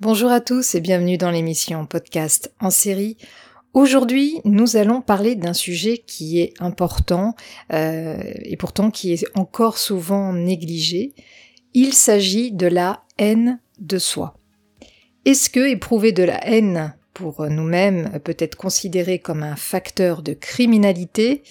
Bonjour à tous et bienvenue dans l'émission podcast en série. Aujourd'hui, nous allons parler d'un sujet qui est important euh, et pourtant qui est encore souvent négligé. Il s'agit de la haine de soi. Est-ce que éprouver de la haine pour nous-mêmes peut être considéré comme un facteur de criminalité?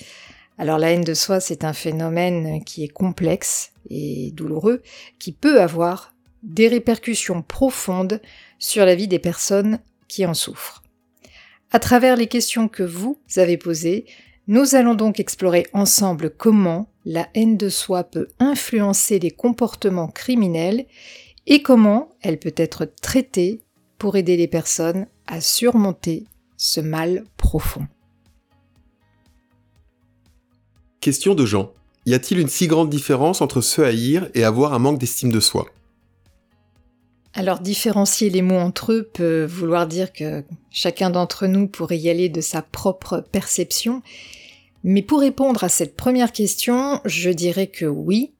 Alors la haine de soi, c'est un phénomène qui est complexe et douloureux, qui peut avoir des répercussions profondes sur la vie des personnes qui en souffrent. À travers les questions que vous avez posées, nous allons donc explorer ensemble comment la haine de soi peut influencer les comportements criminels et comment elle peut être traitée pour aider les personnes à surmonter ce mal profond. Question de Jean. Y a-t-il une si grande différence entre se haïr et avoir un manque d'estime de soi? Alors différencier les mots entre eux peut vouloir dire que chacun d'entre nous pourrait y aller de sa propre perception, mais pour répondre à cette première question, je dirais que oui,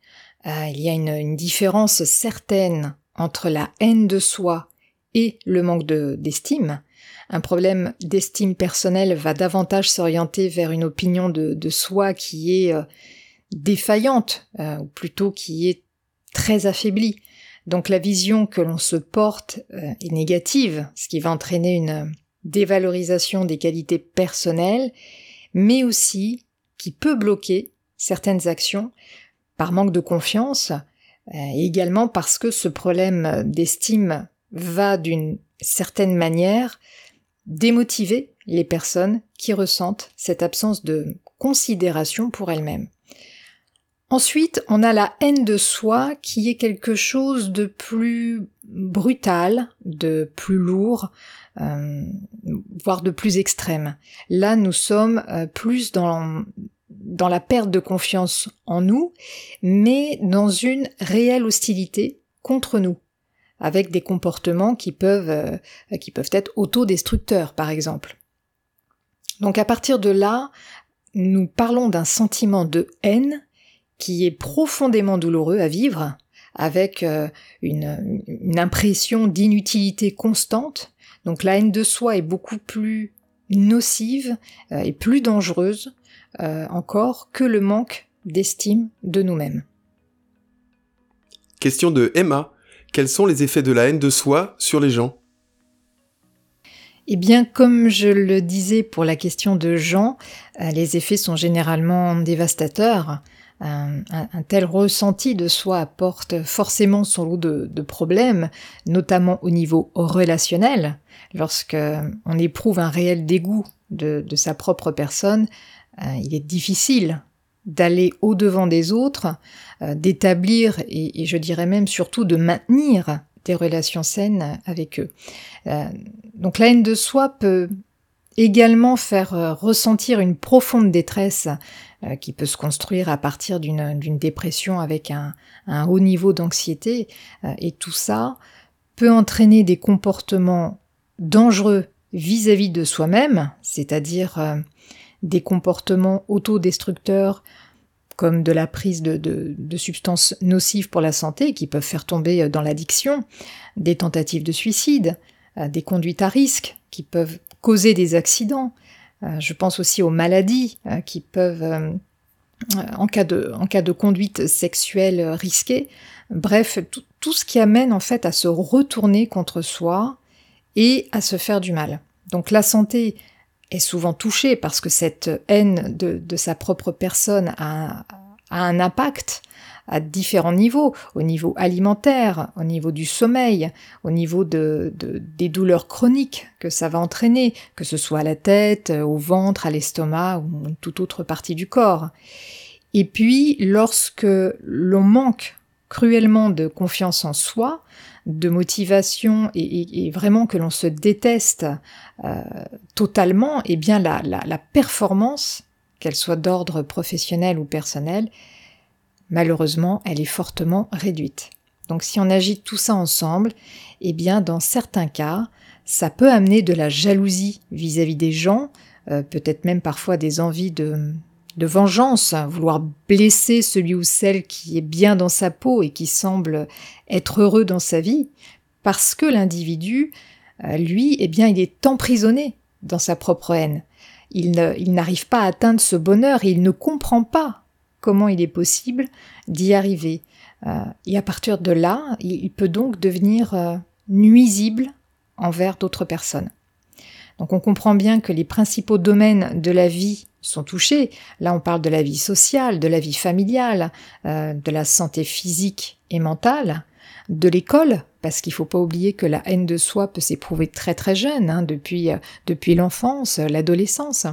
euh, il y a une, différence certaine entre la haine de soi et le manque d'estime. un problème d'estime personnelle va davantage s'orienter vers une opinion de, soi qui est euh, défaillante, euh, ou plutôt qui est très affaiblie. Donc la vision que l'on se porte euh, est négative, ce qui va entraîner une dévalorisation des qualités personnelles, mais aussi qui peut bloquer certaines actions par manque de confiance, euh, et également parce que ce problème d'estime va d'une certaine manière démotiver les personnes qui ressentent cette absence de considération pour elles-mêmes. Ensuite, on a la haine de soi qui est quelque chose de plus brutal, de plus lourd, euh, voire de plus extrême. Là, nous sommes euh, plus dans, la perte de confiance en nous, mais dans une réelle hostilité contre nous, avec des comportements qui peuvent, euh, qui peuvent être autodestructeurs, par exemple. Donc à partir de là, nous parlons d'un sentiment de haine qui est profondément douloureux à vivre, avec euh, une, impression d'inutilité constante. Donc la haine de soi est beaucoup plus nocive euh, et plus dangereuse euh, encore que le manque d'estime de nous-mêmes. Question de Emma. Quels sont les effets de la haine de soi sur les gens? Eh bien, comme je le disais pour la question de Jean, les effets sont généralement dévastateurs un, tel ressenti de soi apporte forcément son lot de, problèmes, notamment au niveau relationnel. Lorsque on éprouve un réel dégoût de, sa propre personne, euh, il est difficile d'aller au-devant des autres, euh, d'établir et, je dirais même surtout de maintenir des relations saines avec eux. Euh, donc la haine de soi peut également faire ressentir une profonde détresse euh, qui peut se construire à partir d'une dépression avec un, haut niveau d'anxiété. Euh, et tout ça peut entraîner des comportements dangereux vis-à-vis de soi-même, c'est-à-dire euh, des comportements autodestructeurs comme de la prise de, substances nocives pour la santé qui peuvent faire tomber dans l'addiction, des tentatives de suicide, des conduites à risque qui peuvent causer des accidents, euh, je pense aussi aux maladies euh, qui peuvent, euh, en cas, de, conduite sexuelle risquée, bref, tout, ce qui amène en fait à se retourner contre soi et à se faire du mal. Donc la santé est souvent touchée parce que cette haine de, sa propre personne a un impact à différents niveaux, au niveau alimentaire, au niveau du sommeil, au niveau de, des douleurs chroniques que ça va entraîner, que ce soit à la tête, au ventre, à l'estomac ou toute autre partie du corps. Et puis, lorsque l'on manque cruellement de confiance en soi, de motivation et, vraiment que l'on se déteste euh, totalement, eh bien la, la performance, qu'elle soit d'ordre professionnel ou personnel, malheureusement, elle est fortement réduite. Donc si on agite tout ça ensemble, eh bien dans certains cas, ça peut amener de la jalousie vis-à-vis des gens, euh, peut-être même parfois des envies de, vengeance, vouloir blesser celui ou celle qui est bien dans sa peau et qui semble être heureux dans sa vie, parce que l'individu, euh, lui, eh bien, il est emprisonné dans sa propre haine. Il n'arrive pas à atteindre ce bonheur et il ne comprend pas comment il est possible d'y arriver. Euh, et à partir de là, il, peut donc devenir euh, nuisible envers d'autres personnes. Donc on comprend bien que les principaux domaines de la vie sont touchés. Là, on parle de la vie sociale, de la vie familiale, euh, de la santé physique et mentale, de l'école, parce qu'il ne faut pas oublier que la haine de soi peut s'éprouver très très jeune, hein, depuis, depuis l'enfance, l'adolescence,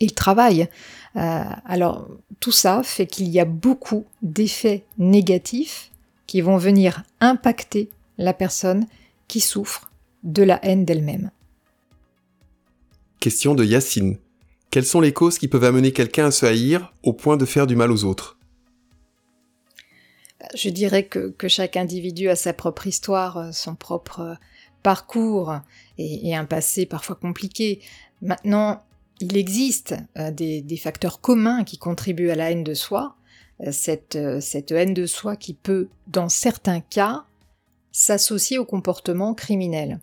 et le travail. Euh, alors tout ça fait qu'il y a beaucoup d'effets négatifs qui vont venir impacter la personne qui souffre de la haine d'elle-même. Question de Yacine. Quelles sont les causes qui peuvent amener quelqu'un à se haïr au point de faire du mal aux autres? Je dirais que, chaque individu a sa propre histoire, son propre parcours et, et un passé parfois compliqué. Maintenant, il existe euh, des, facteurs communs qui contribuent à la haine de soi, euh, euh, cette, haine de soi qui peut, dans certains cas, s'associer au comportement criminel.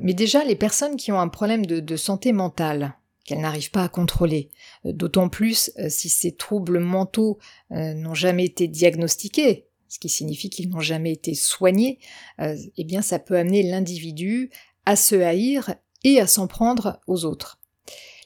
mais déjà, les personnes qui ont un problème de, santé mentale, qu'elles n'arrivent pas à contrôler, d'autant plus si ces troubles mentaux n'ont jamais été diagnostiqués, ce qui signifie qu'ils n'ont jamais été soignés, eh bien ça peut amener l'individu à se haïr et à s'en prendre aux autres.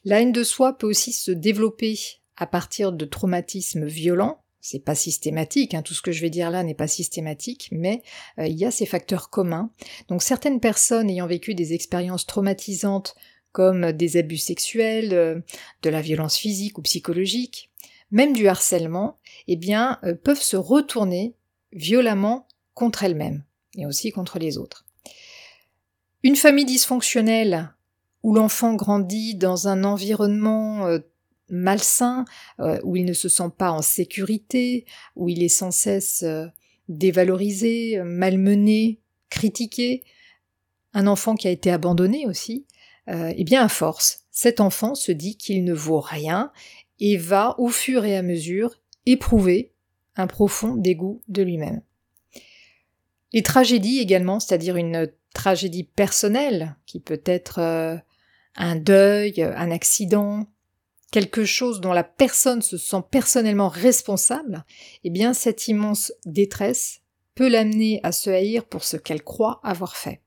La haine de soi peut aussi se développer à partir de traumatismes violents. C'est pas systématique, hein, tout ce que je vais dire là n'est pas systématique, mais euh, il y a ces facteurs communs. Donc certaines personnes ayant vécu des expériences traumatisantes comme des abus sexuels, euh, de la violence physique ou psychologique, même du harcèlement, eh bien, euh, peuvent se retourner violemment contre elles-mêmes et aussi contre les autres. Une famille dysfonctionnelle où l'enfant grandit dans un environnement euh, malsain, euh, où il ne se sent pas en sécurité, où il est sans cesse euh, dévalorisé, malmené, critiqué, un enfant qui a été abandonné aussi, eh bien à force, cet enfant se dit qu'il ne vaut rien et va au fur et à mesure éprouver un profond dégoût de lui-même. Les tragédies également, c'est-à-dire une tragédie personnelle qui peut être un deuil, un accident, quelque chose dont la personne se sent personnellement responsable, eh bien cette immense détresse peut l'amener à se haïr pour ce qu'elle croit avoir fait.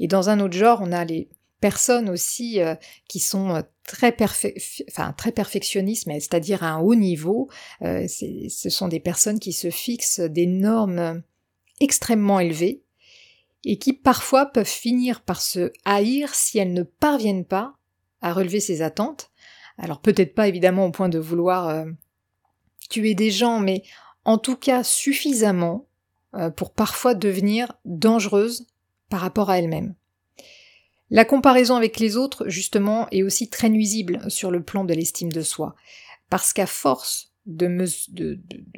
Et dans un autre genre, on a les personnes aussi euh, qui sont euh, très, très perfectionnistes, c'est-à-dire à un haut niveau. Euh, ce sont des personnes qui se fixent des normes extrêmement élevées et qui parfois peuvent finir par se haïr si elles ne parviennent pas à relever ces attentes. Alors peut-être pas évidemment au point de vouloir euh, tuer des gens, mais en tout cas suffisamment euh, pour parfois devenir dangereuses par rapport à elles-mêmes. La comparaison avec les autres, justement, est aussi très nuisible sur le plan de l'estime de soi, parce qu'à force de,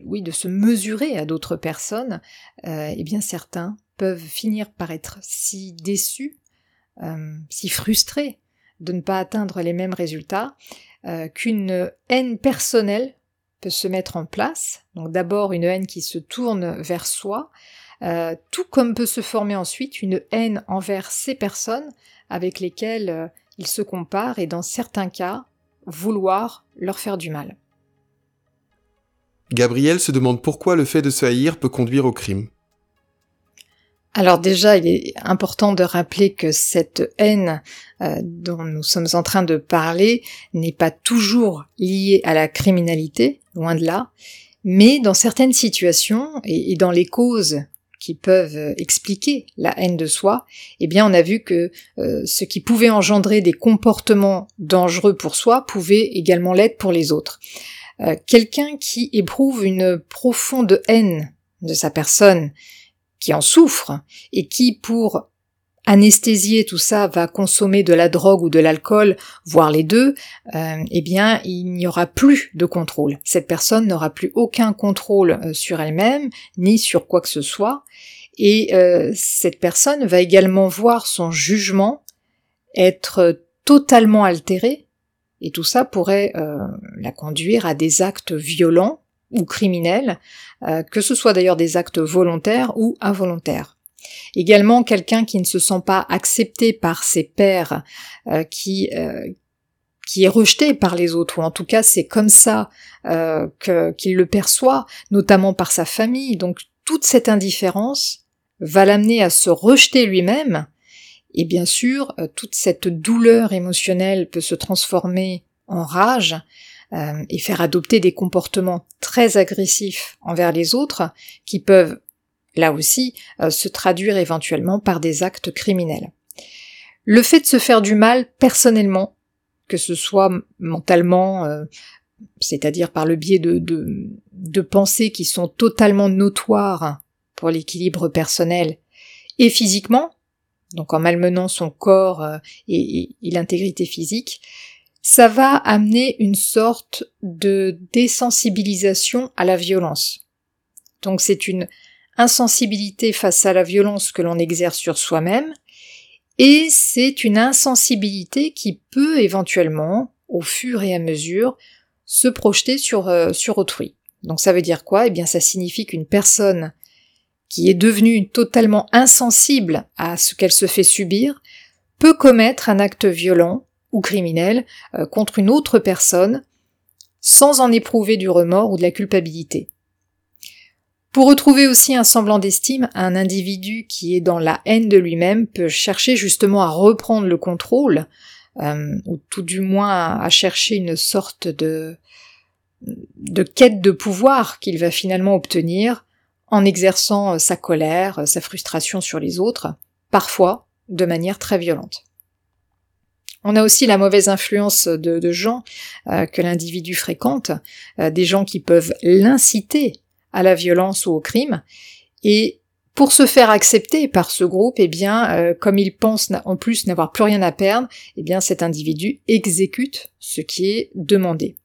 oui, de se mesurer à d'autres personnes, euh, eh bien certains peuvent finir par être si déçus, euh, si frustrés de ne pas atteindre les mêmes résultats, euh, qu'une haine personnelle peut se mettre en place. Donc d'abord une haine qui se tourne vers soi, euh, tout comme peut se former ensuite une haine envers ces personnes avec lesquelles il se compare et dans certains cas vouloir leur faire du mal. Gabriel se demande pourquoi le fait de se haïr peut conduire au crime. Alors déjà, il est important de rappeler que cette haine euh, dont nous sommes en train de parler n'est pas toujours liée à la criminalité, loin de là, mais dans certaines situations et, dans les causes qui peuvent expliquer la haine de soi, eh bien on a vu que euh, ce qui pouvait engendrer des comportements dangereux pour soi pouvait également l'être pour les autres. Euh, quelqu'un qui éprouve une profonde haine de sa personne, qui en souffre et qui, pour anesthésier tout ça, va consommer de la drogue ou de l'alcool, voire les deux, euh, eh bien, il n'y aura plus de contrôle. Cette personne n'aura plus aucun contrôle euh, sur elle-même, ni sur quoi que ce soit, et euh, cette personne va également voir son jugement être totalement altéré, et tout ça pourrait la conduire à des actes violents ou criminels, euh, que ce soit d'ailleurs des actes volontaires ou involontaires. Également quelqu'un qui ne se sent pas accepté par ses pairs, euh, qui euh, qui est rejeté par les autres, ou en tout cas c'est comme ça euh, qu'il le perçoit, notamment par sa famille. Donc toute cette indifférence va l'amener à se rejeter lui-même, et bien sûr toute cette douleur émotionnelle peut se transformer en rage et faire adopter des comportements très agressifs envers les autres, qui peuvent là aussi, euh, se traduire éventuellement par des actes criminels. Le fait de se faire du mal personnellement, que ce soit mentalement, euh, c'est-à-dire par le biais de, de, pensées qui sont totalement notoires pour l'équilibre personnel, et physiquement, donc en malmenant son corps euh, et l'intégrité physique, ça va amener une sorte de désensibilisation à la violence. Donc c'est une insensibilité face à la violence que l'on exerce sur soi-même, et c'est une insensibilité qui peut éventuellement, au fur et à mesure, se projeter sur, euh, sur autrui. Donc ça veut dire quoi? Eh bien ça signifie qu'une personne qui est devenue totalement insensible à ce qu'elle se fait subir peut commettre un acte violent ou criminel euh, contre une autre personne sans en éprouver du remords ou de la culpabilité. Pour retrouver aussi un semblant d'estime, un individu qui est dans la haine de lui-même peut chercher justement à reprendre le contrôle, euh, ou tout du moins à chercher une sorte de, de quête de pouvoir qu'il va finalement obtenir en exerçant euh, sa colère, sa frustration sur les autres, parfois de manière très violente. On a aussi la mauvaise influence de, gens que l'individu fréquente, des gens qui peuvent l'inciter à la violence ou au crime. Et pour se faire accepter par ce groupe, eh bien, euh, comme il pense en plus n'avoir plus rien à perdre, eh bien, cet individu exécute ce qui est demandé.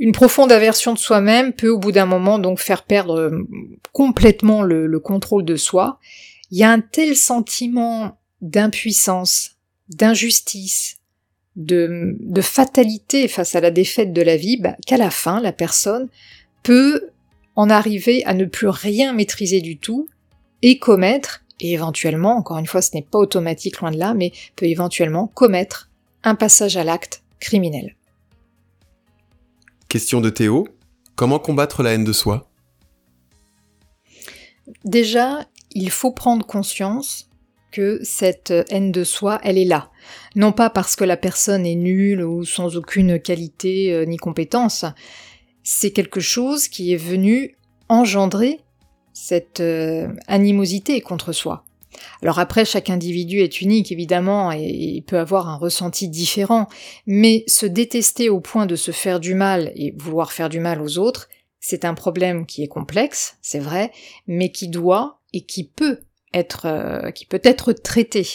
Une profonde aversion de soi-même peut au bout d'un moment donc faire perdre euh, complètement le, contrôle de soi. Il y a un tel sentiment d'impuissance, d'injustice, de, fatalité face à la défaite de la vie, bah, qu'à la fin, la personne peut en arriver à ne plus rien maîtriser du tout et commettre, et éventuellement, encore une fois ce n'est pas automatique loin de là, mais peut éventuellement commettre un passage à l'acte criminel. Question de Théo, comment combattre la haine de soi? Déjà, il faut prendre conscience cette haine de soi, elle est là. Non pas parce que la personne est nulle ou sans aucune qualité euh, ni compétence, c'est quelque chose qui est venu engendrer cette euh, animosité contre soi. Alors après, chaque individu est unique évidemment et, peut avoir un ressenti différent, mais se détester au point de se faire du mal et vouloir faire du mal aux autres, c'est un problème qui est complexe, c'est vrai, mais qui doit et qui peut être euh, qui peut être traité.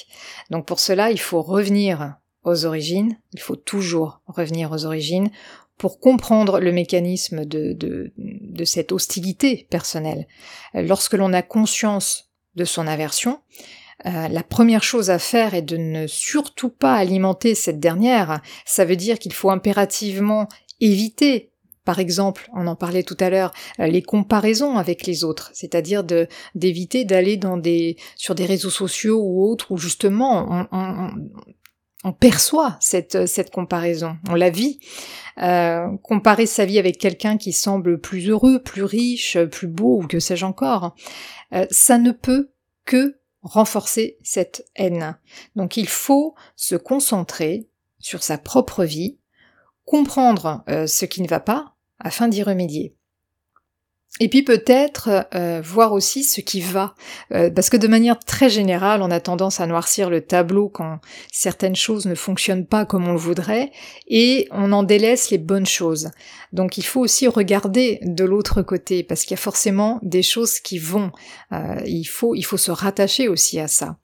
Donc pour cela, il faut revenir aux origines, il faut toujours revenir aux origines pour comprendre le mécanisme de, cette hostilité personnelle. Lorsque l'on a conscience de son aversion, euh, la première chose à faire est de ne surtout pas alimenter cette dernière. Ça veut dire qu'il faut impérativement éviter par exemple, on en parlait tout à l'heure, euh, les comparaisons avec les autres, c'est-à-dire d'éviter d'aller sur des réseaux sociaux ou autres où justement on, perçoit cette, cette comparaison, on la vit. Euh, comparer sa vie avec quelqu'un qui semble plus heureux, plus riche, plus beau, ou que sais-je encore, euh, ça ne peut que renforcer cette haine. Donc il faut se concentrer sur sa propre vie, comprendre euh, ce qui ne va pas, afin d'y remédier. Et puis peut-être euh, voir aussi ce qui va, euh, parce que de manière très générale, on a tendance à noircir le tableau quand certaines choses ne fonctionnent pas comme on le voudrait, et on en délaisse les bonnes choses. Donc il faut aussi regarder de l'autre côté, parce qu'il y a forcément des choses qui vont. Euh, il faut il faut se rattacher aussi à ça.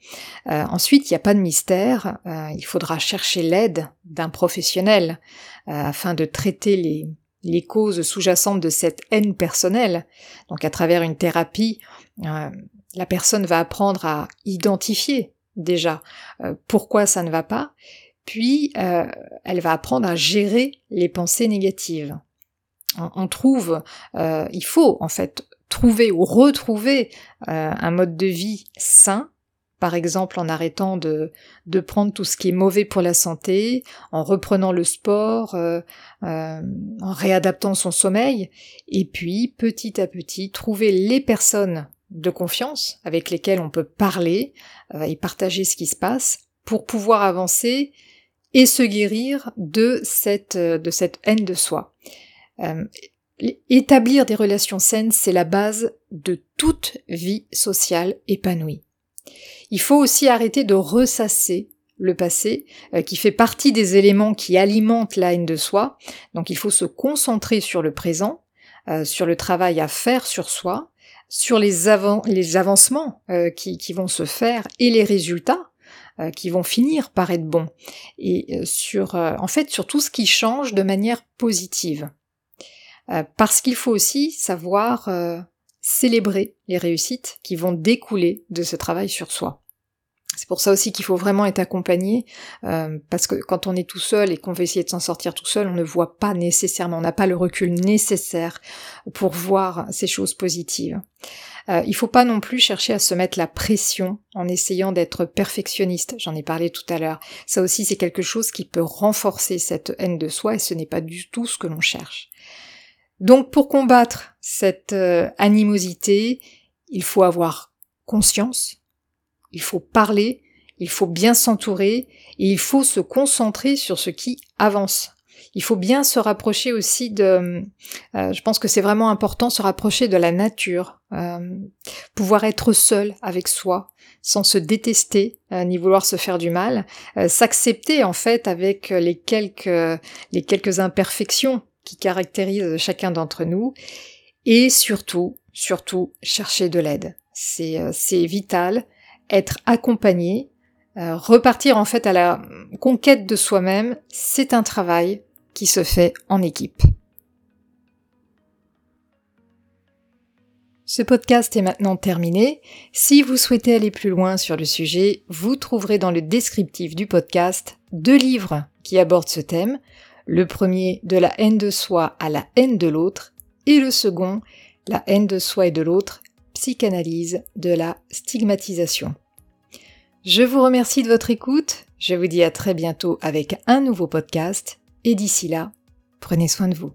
ensuite, il n'y a pas de mystère. il faudra chercher l'aide d'un professionnel afin de traiter les les causes sous-jacentes de cette haine personnelle. Donc à travers une thérapie, euh, la personne va apprendre à identifier déjà euh, pourquoi ça ne va pas, puis euh, elle va apprendre à gérer les pensées négatives. On, trouve, il faut en fait trouver ou retrouver un mode de vie sain, par exemple en arrêtant de, de prendre tout ce qui est mauvais pour la santé, en reprenant le sport, euh, euh, en réadaptant son sommeil, et puis petit à petit trouver les personnes de confiance avec lesquelles on peut parler euh, et partager ce qui se passe pour pouvoir avancer et se guérir de cette, de cette haine de soi. établir des relations saines, c'est la base de toute vie sociale épanouie. Il faut aussi arrêter de ressasser le passé, euh, qui fait partie des éléments qui alimentent la haine de soi. Donc il faut se concentrer sur le présent, euh, sur le travail à faire sur soi, sur les, avancements euh, qui, qui, vont se faire et les résultats qui vont finir par être bons. Et sur, en fait, sur tout ce qui change de manière positive. parce qu'il faut aussi savoir célébrer les réussites qui vont découler de ce travail sur soi. C'est pour ça aussi qu'il faut vraiment être accompagné, euh, parce que quand on est tout seul et qu'on veut essayer de s'en sortir tout seul, on ne voit pas nécessairement, on n'a pas le recul nécessaire pour voir ces choses positives. Euh, il faut pas non plus chercher à se mettre la pression en essayant d'être perfectionniste. J'en ai parlé tout à l'heure. Ça aussi, c'est quelque chose qui peut renforcer cette haine de soi et ce n'est pas du tout ce que l'on cherche. Donc pour combattre cette euh, animosité, il faut avoir conscience, il faut parler, il faut bien s'entourer et il faut se concentrer sur ce qui avance. Il faut bien se rapprocher aussi de, euh, je pense que c'est vraiment important, se rapprocher de la nature, euh, pouvoir être seul avec soi, sans se détester ni vouloir se faire du mal, s'accepter en fait avec les quelques les quelques imperfections qui caractérise chacun d'entre nous, et surtout, surtout, chercher de l'aide. C'est, euh, vital, être accompagné, euh, repartir en fait à la conquête de soi-même, c'est un travail qui se fait en équipe. Ce podcast est maintenant terminé. Si vous souhaitez aller plus loin sur le sujet, vous trouverez dans le descriptif du podcast deux livres qui abordent ce thème. Le premier, de la haine de soi à la haine de l'autre, et le second, la haine de soi et de l'autre, psychanalyse de la stigmatisation. Je vous remercie de votre écoute, je vous dis à très bientôt avec un nouveau podcast, et d'ici là, prenez soin de vous.